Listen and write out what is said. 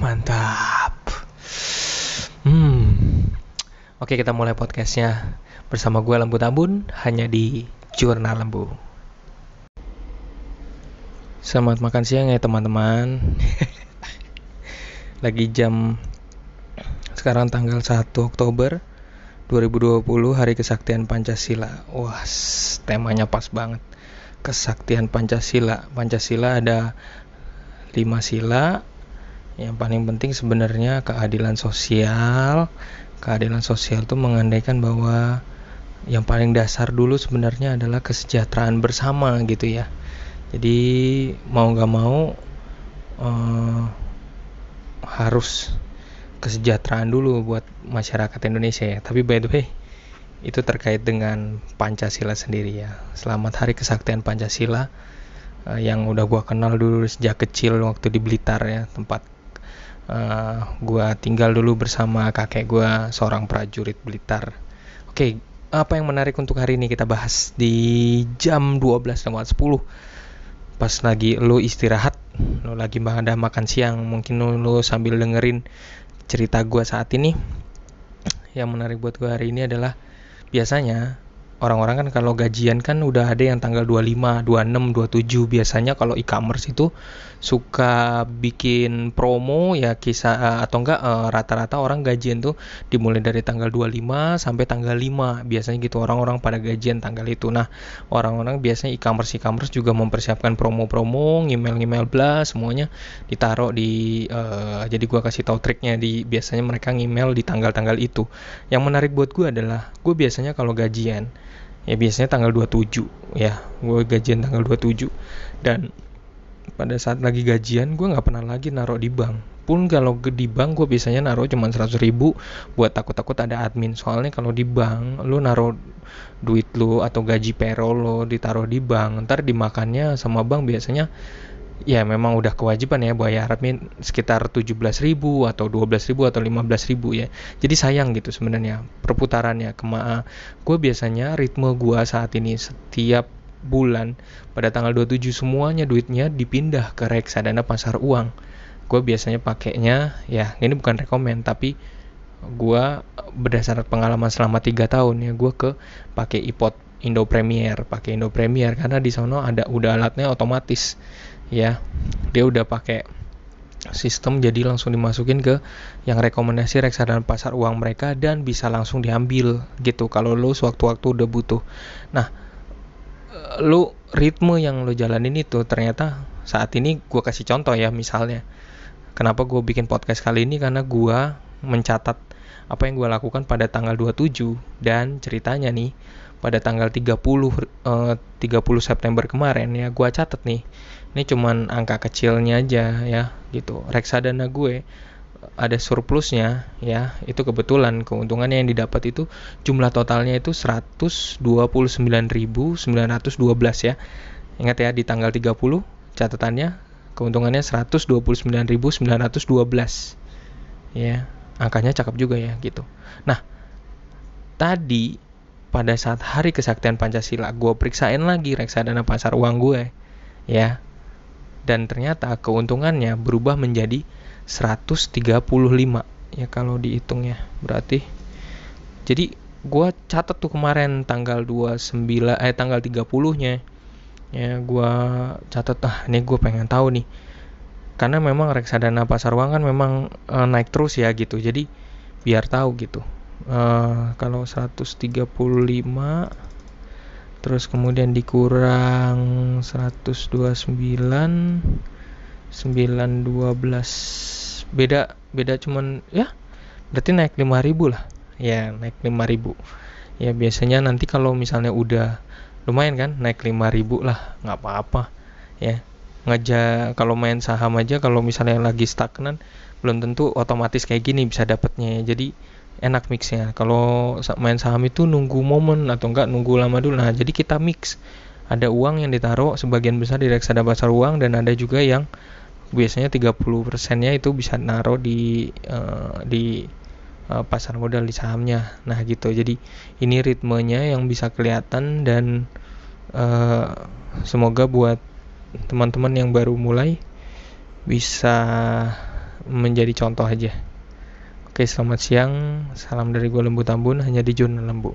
mantap. Hmm. Oke, kita mulai podcastnya bersama gue Lembu Tambun hanya di Jurnal Lembu. Selamat makan siang ya teman-teman. Lagi jam sekarang tanggal 1 Oktober 2020 Hari Kesaktian Pancasila. Wah, temanya pas banget. Kesaktian Pancasila. Pancasila ada 5 sila, yang paling penting sebenarnya keadilan sosial, keadilan sosial itu mengandaikan bahwa yang paling dasar dulu sebenarnya adalah kesejahteraan bersama gitu ya. Jadi mau nggak mau uh, harus kesejahteraan dulu buat masyarakat Indonesia ya. Tapi by the way itu terkait dengan Pancasila sendiri ya. Selamat hari kesaktian Pancasila uh, yang udah gua kenal dulu sejak kecil waktu di Blitar ya tempat uh, eh, gue tinggal dulu bersama kakek gue seorang prajurit Blitar. Oke, apa yang menarik untuk hari ini? Kita bahas di jam 12 lewat 10 pas lagi lo istirahat lo lagi ada makan siang mungkin lo, lo sambil dengerin cerita gue saat ini. Yang menarik buat gue hari ini adalah biasanya orang-orang kan kalau gajian kan udah ada yang tanggal 25, 26, 27 biasanya kalau e-commerce itu suka bikin promo ya kisah uh, atau enggak eh, rata-rata orang gajian tuh dimulai dari tanggal 25 sampai tanggal 5 biasanya gitu orang-orang pada gajian tanggal itu. Nah orang-orang biasanya e-commerce e-commerce juga mempersiapkan promo-promo email-email bla semuanya ditaruh di uh, jadi gua kasih tahu triknya di biasanya mereka email di tanggal-tanggal itu. Yang menarik buat gua adalah gue biasanya kalau gajian ya biasanya tanggal 27 ya. Gue gajian tanggal 27 dan pada saat lagi gajian gue nggak pernah lagi naruh di bank. Pun kalau di bank gue biasanya naruh cuma 100 ribu buat takut-takut ada admin. Soalnya kalau di bank lu naruh duit lu atau gaji payroll lo ditaruh di bank ntar dimakannya sama bank biasanya ya memang udah kewajiban ya bayar admin sekitar 17.000 atau 12.000 atau 15.000 ya. Jadi sayang gitu sebenarnya perputarannya kema gue biasanya ritme gue saat ini setiap bulan pada tanggal 27 semuanya duitnya dipindah ke reksadana pasar uang. Gue biasanya pakainya ya ini bukan rekomend tapi gue berdasarkan pengalaman selama tiga tahun ya gue ke pakai iPod Indo Premier pakai Indo Premier karena di sana ada udah alatnya otomatis ya. Dia udah pakai sistem jadi langsung dimasukin ke yang rekomendasi reksadana pasar uang mereka dan bisa langsung diambil gitu kalau lo sewaktu-waktu udah butuh. Nah lo ritme yang lo jalanin itu ternyata saat ini gue kasih contoh ya misalnya. Kenapa gue bikin podcast kali ini? Karena gue mencatat apa yang gue lakukan pada tanggal 27 dan ceritanya nih pada tanggal 30 uh, 30 September kemarin ya gue catat nih ini cuman angka kecilnya aja ya gitu. Reksadana gue ada surplusnya ya itu kebetulan. Keuntungannya yang didapat itu jumlah totalnya itu 129.912 ya. Ingat ya di tanggal 30 catatannya keuntungannya 129.912 ya angkanya cakep juga ya gitu. Nah tadi pada saat hari kesaktian Pancasila gue periksain lagi reksadana pasar uang gue ya. Dan ternyata keuntungannya berubah menjadi 135 ya kalau dihitung ya berarti jadi gue catat tuh kemarin tanggal 29 eh tanggal 30 nya ya gue catat ah ini gue pengen tahu nih karena memang reksadana pasar uang kan memang e, naik terus ya gitu. Jadi biar tahu gitu. E, kalau 135 terus kemudian dikurang 129 912 beda beda cuman ya berarti naik 5000 lah. Ya naik 5000 ya biasanya nanti kalau misalnya udah lumayan kan naik 5000 lah. Nggak apa-apa ya ngajak kalau main saham aja kalau misalnya lagi stagnan belum tentu otomatis kayak gini bisa dapatnya ya. jadi enak mixnya. Kalau main saham itu nunggu momen atau enggak nunggu lama dulu. Nah jadi kita mix. Ada uang yang ditaruh sebagian besar di reksadana pasar uang dan ada juga yang biasanya 30 persennya itu bisa naruh di uh, di uh, pasar modal di sahamnya. Nah gitu. Jadi ini ritmenya yang bisa kelihatan dan uh, semoga buat teman-teman yang baru mulai bisa menjadi contoh aja Oke, selamat siang. Salam dari gue Lembu Tambun hanya di Jurnal Lembu.